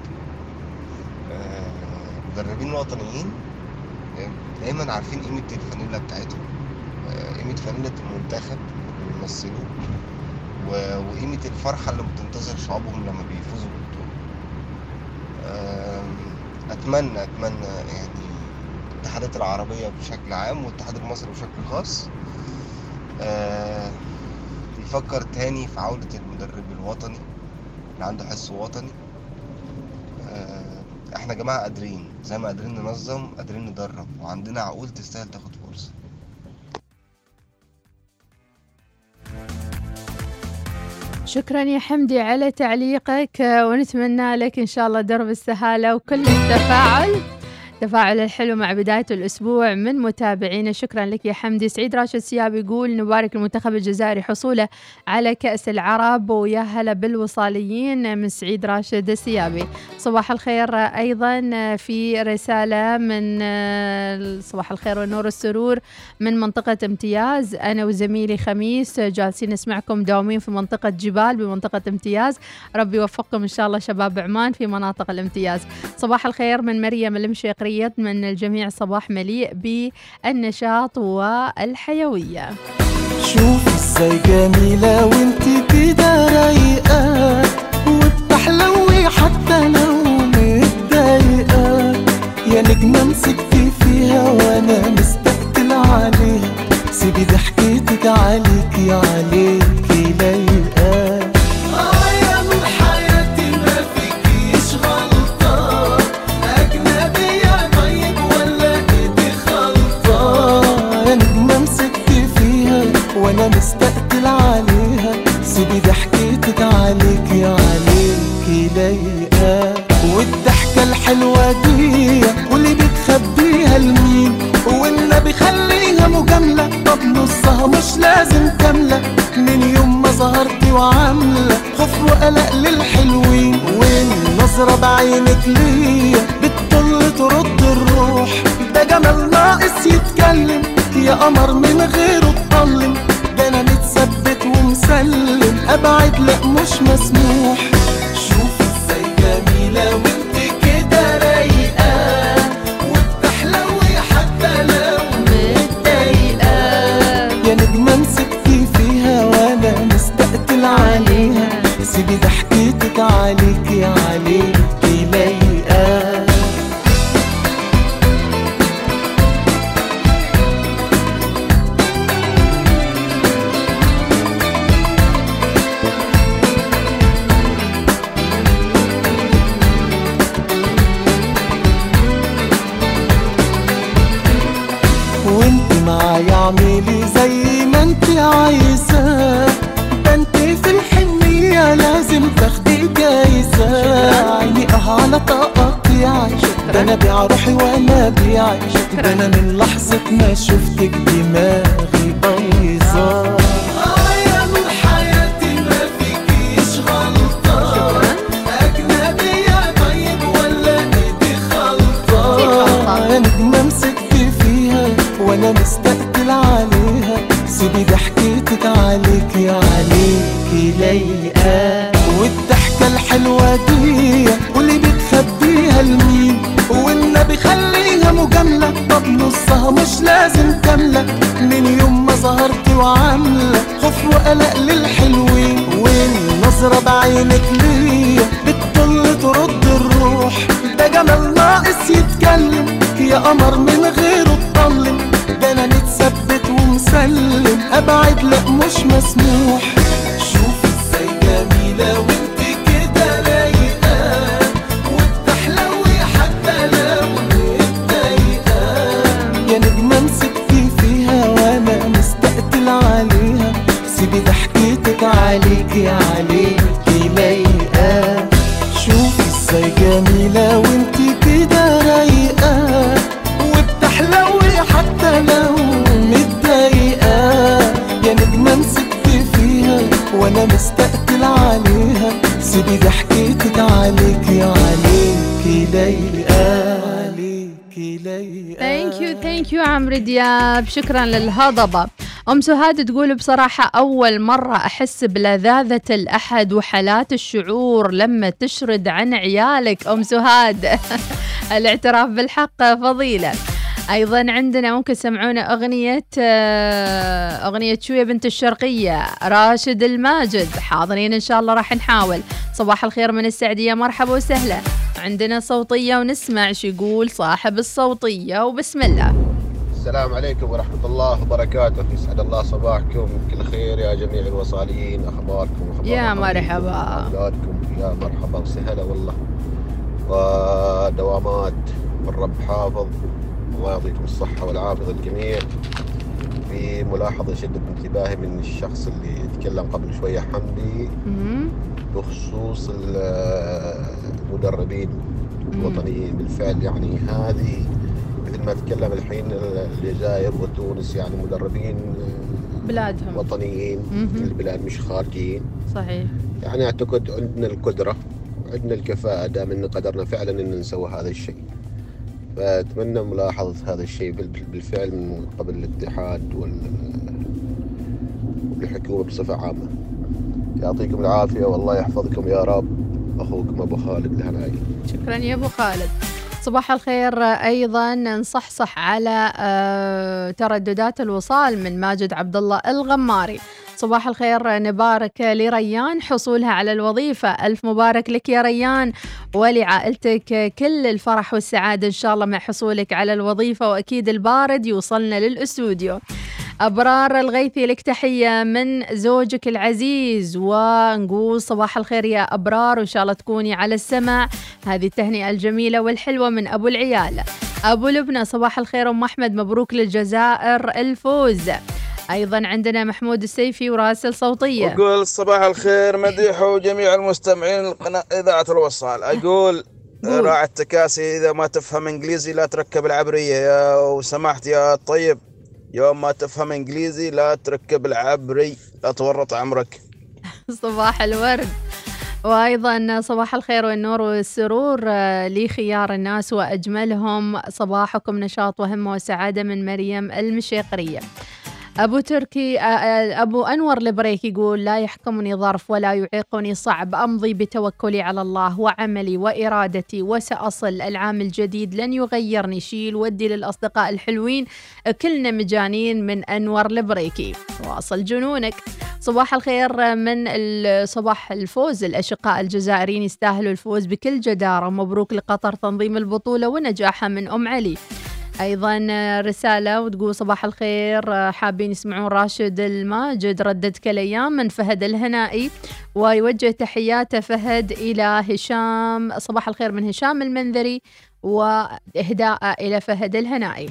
آه، مدربين وطنيين آه، دايما عارفين قيمة الفانيلا بتاعتهم. آه، قيمة فانيلة المنتخب اللي وقيمة الفرحة اللي بتنتظر شعوبهم لما بيفوزوا بالبطولة. أتمنى أتمنى يعني الاتحادات العربية بشكل عام والاتحاد المصري بشكل خاص. آه، يفكر تاني في عودة المدرب الوطني اللي عنده حس وطني إحنا يا جماعة قادرين زي ما قادرين ننظم قادرين ندرب وعندنا عقول تستاهل تاخد فرصة. شكرا يا حمدي على تعليقك ونتمنى لك إن شاء الله درب السهالة وكل التفاعل. التفاعل الحلو مع بداية الأسبوع من متابعينا. شكرا لك يا حمدي. سعيد راشد سياب يقول نبارك المنتخب الجزائري حصوله على كأس العرب. ويا هلا بالوصاليين من سعيد راشد السيابي. صباح الخير أيضا في رسالة من صباح الخير والنور والسرور من منطقة امتياز. أنا وزميلي خميس جالسين نسمعكم داومين في منطقة جبال بمنطقة امتياز. ربي يوفقكم إن شاء الله شباب عمان في مناطق الامتياز. صباح الخير من مريم من الجميع صباح مليء بالنشاط والحيوية. شوف إزاي جميلة وانت كده رايقة وبتحلوي حتى لو متضايقة. يا نجمة مسكتي فيها وأنا مستقتل عليها. سيبي ضحكتك عليكي عليكي خليها مجاملة طب نصها مش لازم كاملة. من يوم ما ظهرتي وعاملة خوف وقلق للحلوين. والنظرة بعينك ليا؟ بتطل ترد الروح. ده جمال ناقص يتكلم يا قمر من غيره اتظلم ده أنا متثبت ومسلم. أبعد لا مش مسموح. يا قمر من غيره تضلم ده أنا متثبت ومسلم. أبعد لا مش مسموح. شوف إزاي جميلة وأنت كده رايقة. وبتحلوي حتى لو متضايقة يا نجمة مسكتي فيها وأنا مستقتل عليها. سيبي ضحكتك عليكي عليكي عمرو دياب شكرا للهضبة. أم سهاد تقول بصراحة أول مرة أحس بلذاذة الأحد وحالات الشعور لما تشرد عن عيالك أم سهاد. الاعتراف بالحق فضيلة. أيضا عندنا ممكن سمعونا أغنية آه، أغنية شوية بنت الشرقية راشد الماجد. حاضرين إن شاء الله راح نحاول. صباح الخير من السعدية مرحبا وسهلا. عندنا صوتية ونسمع شو يقول صاحب الصوتية وبسم الله. السلام عليكم ورحمة الله وبركاته. يسعد الله صباحكم. كل خير يا جميع الوصالين. أخباركم أخبار يا مرحبا. أولادكم. يا مرحبا. وسهلا والله. ودوامات. والرب حافظ. الله يعطيكم الصحة والعافية الجميع في ملاحظة شدت انتباهي من الشخص اللي تكلم قبل شوية حمدي. بخصوص ال- المدربين الوطنيين. بالفعل يعني هذه مثل ما تكلم الحين الجزائر وتونس يعني مدربين بلادهم. وطنيين. في البلاد مش خارجيين صحيح. يعني أعتقد عندنا القدرة وعندنا الكفاءة دام إن قدرنا فعلا إن نسوي هذا الشيء. فأتمنى ملاحظة هذا الشيء بال- بالفعل من قبل الاتحاد وال- والحكومة بصفة عامة. يعطيكم العافية والله يحفظكم يا رب. أخوكم أبو خالد الهنائي شكرا يا أبو خالد. صباح الخير أيضا. نصحصح على آه، ترددات الوصال من ماجد عبد الله الغماري. صباح الخير نبارك لريان حصولها على الوظيفة. ألف مبارك لك يا ريان. ولعائلتك كل الفرح والسعادة إن شاء الله مع حصولك على الوظيفة وأكيد البارد يوصلنا للأستوديو. أبرار الغيثي لك تحية من زوجك العزيز ونقول صباح الخير يا أبرار وإن شاء الله تكوني على السمع هذه التهنئة الجميلة والحلوة من أبو العيال. أبو لبنى صباح الخير أم أحمد مبروك للجزائر الفوز. أيضا عندنا محمود السيفي وراسل صوتية. أقول صباح الخير مديح وجميع المستمعين لقناة إذاعة الوصال. أقول قول. راعي التكاسي إذا ما تفهم إنجليزي لا تركب العبرية. يا وسمحت يا طيب. يوم ما تفهم إنجليزي لا تركب العبري لا تورط عمرك. صباح الورد. وأيضا صباح الخير والنور والسرور آه، لخيار الناس وأجملهم. صباحكم نشاط وهمه وسعادة من مريم المشيقرية. أبو تركي آه، آه، أبو أنور البريك يقول لا يحكمني ظرف ولا يعيقني صعب. أمضي بتوكلي على الله وعملي وإرادتي وسأصل. العام الجديد لن يغيرني. شيل ودي للأصدقاء الحلوين. كلنا مجانين من أنور البريكي واصل جنونك. صباح الخير من صباح الفوز. الأشقاء الجزائريين يستاهلوا الفوز بكل جدارة. مبروك لقطر تنظيم البطولة ونجاحها من أم علي. أيضا رسالة وتقول صباح الخير حابين يسمعون راشد الماجد رددك الأيام من فهد الهنائي. ويوجه تحياته فهد إلى هشام. صباح الخير من هشام المنذري وإهداء إلى فهد الهنائي.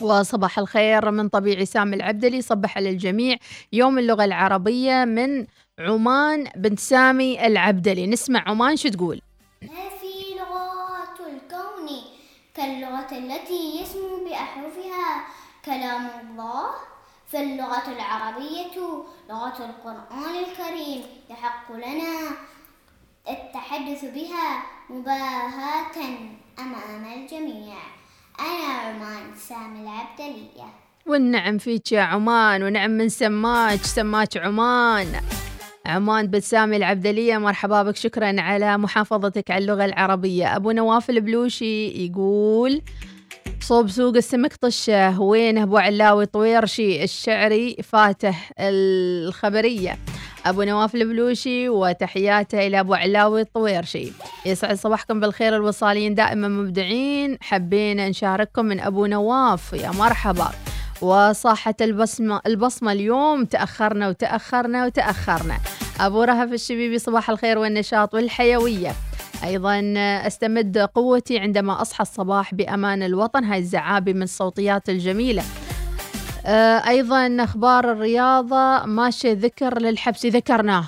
وصباح الخير من طبيعي سامي العبدلي صبح على الجميع يوم اللغة العربية من عمان بنت سامي العبدلي. نسمع عمان شو تقول. كاللغة التي يسمو بأحرفها كلام الله فاللغة العربية لغة القرآن الكريم. يحق لنا التحدث بها مباهاة أمام الجميع. أنا عمان سامي العبدلية. والنعم فيك يا عمان ونعم من سماك سماك عمان. عمان بن سامي العبدلية مرحبا بك شكرا على محافظتك على اللغة العربية. أبو نواف البلوشي يقول صوب سوق السمك طشة وينه أبو علاوي طويرشي الشعري فاته الخبرية؟ أبو نواف البلوشي وتحياته إلى أبو علاوي الطويرشي يسعد صباحكم بالخير الوصاليين دائما مبدعين. حبينا نشارككم من أبو نواف. يا مرحبا. وصاحت البصمة البصمة اليوم تأخرنا وتأخرنا وتأخرنا. أبو رهف الشبيبي صباح الخير والنشاط والحيوية. أيضا أستمد قوتي عندما أصحى الصباح بأمان الوطن. هاي الزعابي من الصوتيات الجميلة. آه، أيضا أخبار الرياضة. ماشي ذكر للحبسي ذكرناه.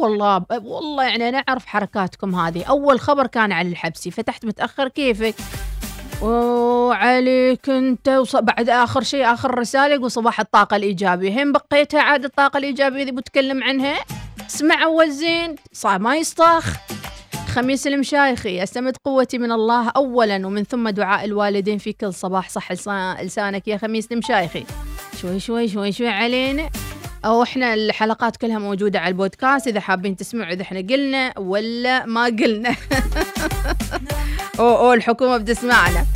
والله والله يعني أنا أعرف حركاتكم هذه. أول خبر كان على الحبسي فتحت متأخر كيفك؟ وعليك أنت. وص... بعد آخر شيء آخر رسالة يقول صباح الطاقة الايجابيه هم بقيتها عاد الطاقة الإيجابية اللي بتكلم عنها؟ اسمع أول زين صار ما يصطخ خميس المشايخي استمد قوتي من الله اولا ومن ثم دعاء الوالدين في كل صباح. صح لسا- لسانك يا خميس المشايخي. شوي شوي شوي شوي علينا. أو إحنا الحلقات كلها موجودة على البودكاست إذا حابين تسمعوا إذا إحنا قلنا ولا ما قلنا. أو أو الحكومة بتسمعنا.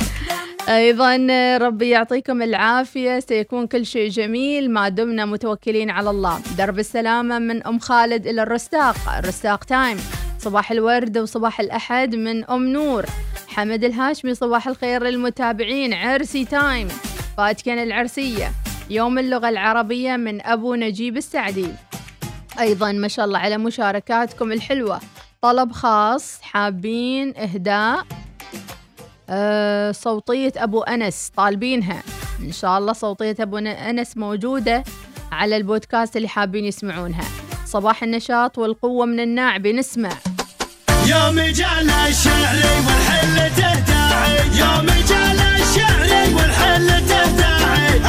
أيضا ربي يعطيكم العافية سيكون كل شيء جميل. ما دمنا متوكلين على الله. درب السلامة من أم خالد إلى الرستاق. الرستاق time. صباح الورد وصباح الأحد من أم نور. حمد الهاشمي صباح الخير للمتابعين. عرسي time. فاتكن العرسية. يوم اللغة العربية من أبو نجيب السعدي. أيضا ما شاء الله على مشاركاتكم الحلوة. طلب خاص حابين إهداء. آه، صوتية أبو أنس طالبينها. إن شاء الله صوتية أبو أنس موجودة على البودكاست اللي حابين يسمعونها. صباح النشاط والقوة من الناعبي نسمع. يوم جال الشعري والحل تهتاعي يوم جال الشعري والحل تهتاعي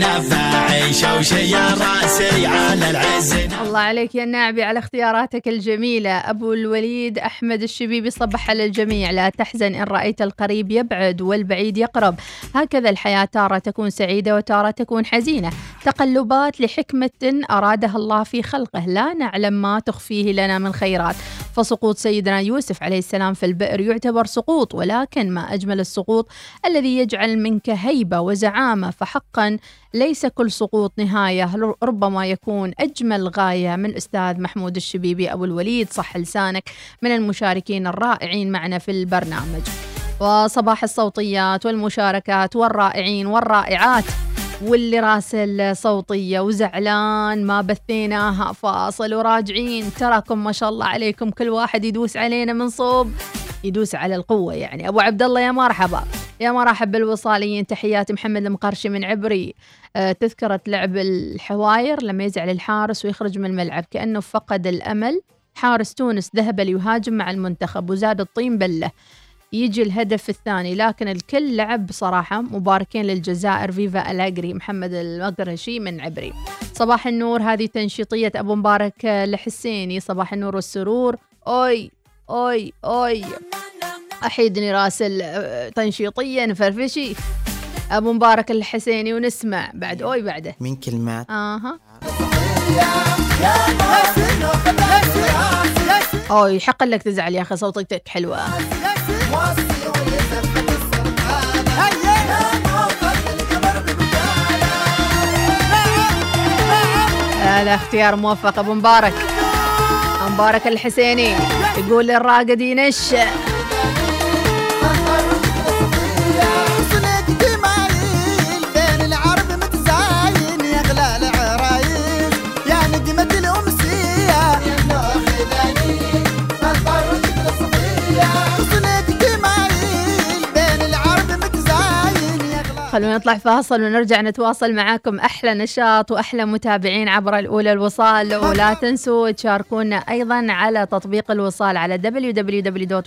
العز نفاعي شوشي يا رأسي على العز الله عليك يا الناعبي على اختياراتك الجميلة. أبو الوليد أحمد الشبيبي صبح على الجميع. لا تحزن إن رأيت القريب يبعد والبعيد يقرب. هكذا الحياة تارة تكون سعيدة وتارة تكون حزينة. تقلبات لحكمة أرادها الله في خلقه. لا نعلم ما تخفيه لنا من خيرات. فسقوط سيدنا يوسف عليه السلام في البئر. يعتبر سقوط ولكن ما أجمل السقوط الذي يجعل منك هيبة وزعامة. فحقا ليس كل سقوط نهاية ربما يكون أجمل غاية من أستاذ محمود الشبيبي أبو الوليد. صح لسانك من المشاركين الرائعين معنا في البرنامج. وصباح الصوتيات والمشاركات والرائعين والرائعات. واللي راسل صوتية وزعلان ما بثيناها فاصل وراجعين. تراكم ما شاء الله عليكم. كل واحد يدوس علينا من صوب يدوس على القوة يعني. أبو عبد الله يا مرحبا. يا مرحب بالوصاليين. تحيات محمد المقرشي من عبري. آه، تذكرة لعب الحواير لما يزعل الحارس ويخرج من الملعب. كأنه فقد الأمل. حارس تونس ذهب ليهاجم مع المنتخب وزاد الطين بلة. يجي الهدف الثاني. لكن الكل لعب بصراحة مباركين للجزائر. فيفا ألأجري محمد المقرشي من عبري. صباح النور هذه تنشيطية أبو مبارك الحسيني. صباح النور والسرور. أوي أوي أوي. أحيدني راسل آه، تنشيطية نفرفشي أبو مبارك الحسيني ونسمع بعد أوي بعده. من كلمات. آها. اوه يحق لك تزعل يا أخي صوتك حلوة. هذا اختيار موفق أبو مبارك. أبو مبارك الحسيني يقول الراقد ينش خلونا نطلع فاصل ونرجع نتواصل معاكم. أحلى نشاط وأحلى متابعين عبر الأولى الوصال. ولا تنسوا تشاركونا أيضا على تطبيق الوصال على www.wisal.fm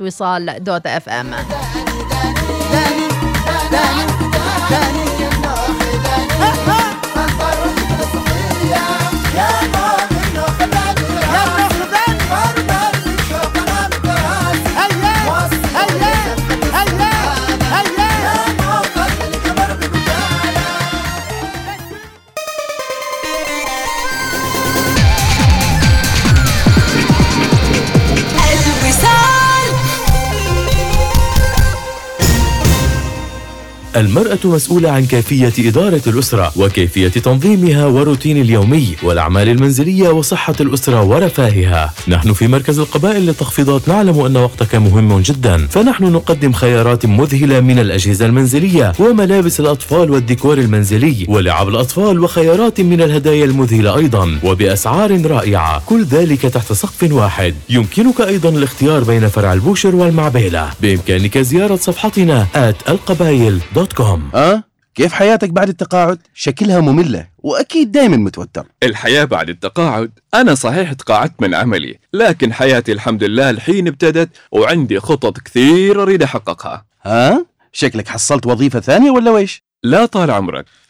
المرأة مسؤولة عن كيفية إدارة الأسرة وكيفية تنظيمها وروتين اليومي والأعمال المنزلية وصحة الأسرة ورفاهها. نحن في مركز القبائل للتخفيضات نعلم أن وقتك مهم جدا. فنحن نقدم خيارات مذهلة من الأجهزة المنزلية وملابس الأطفال والديكور المنزلي ولعب الأطفال وخيارات من الهدايا المذهلة أيضا وبأسعار رائعة. كل ذلك تحت سقف واحد. يمكنك أيضا الاختيار بين فرع البوشر والمعبيلة. بإمكانك زيارة صفحتنا at القبايل dot com أه؟ كيف حياتك بعد التقاعد؟ شكلها مملة وأكيد دايما متوتر الحياة بعد التقاعد أنا صحيح تقاعدت من عملي لكن حياتي الحمد لله الحين ابتدت وعندي خطط كثير أريد أحققها ها؟ شكلك حصلت وظيفة ثانية ولا ويش؟ لا طال عمرك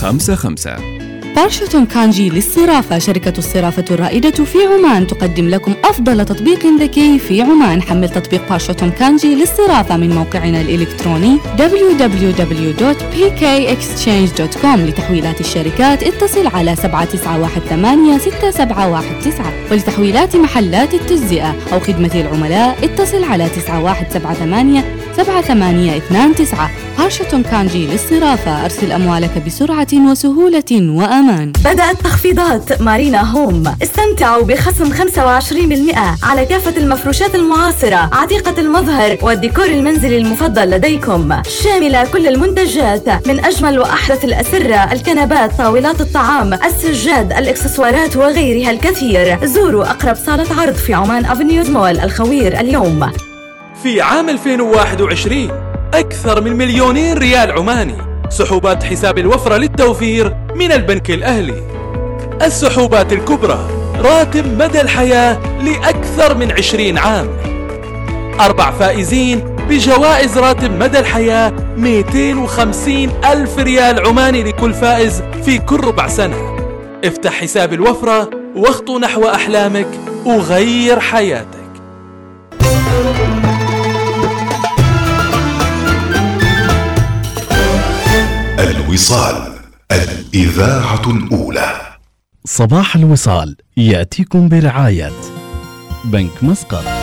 55 بارشة كانجي للصرافة. شركة الصرافة الرائدة في عمان. تقدم لكم أفضل تطبيق ذكي في عمان. حمل تطبيق بارشة كانجي للصرافة من موقعنا الإلكتروني www.pkexchange.com لتحويلات الشركات. اتصل على 7918 ولتحويلات محلات التجزئة. أو خدمة العملاء اتصل على 9178 7829 بارشة كانجي للصرافة. أرسل أموالك بسرعة وسهولة وأمان. بدأت تخفيضات مارينا هوم. استمتعوا بخصم 25% على كافة المفروشات المعاصرة عتيقة المظهر والديكور المنزلي المفضل لديكم. شاملة كل المنتجات من أجمل وأحدث الأسرة الكنبات طاولات الطعام السجاد الإكسسوارات وغيرها الكثير. زوروا أقرب صالة عرض في عمان أفنيوز مول الخوير اليوم. في عام 2021 أكثر من مليونين ريال عماني. سحوبات حساب الوفرة للتوفير من البنك الأهلي. السحوبات الكبرى راتب مدى الحياة لأكثر من 20 عام. أربع فائزين بجوائز راتب مدى الحياة 250 ألف ريال عماني لكل فائز في كل ربع سنة. افتح حساب الوفرة واخطو نحو أحلامك وغير حياتك. الوصال الإذاعة الأولى. صباح الوصال يأتيكم برعاية بنك مسقط.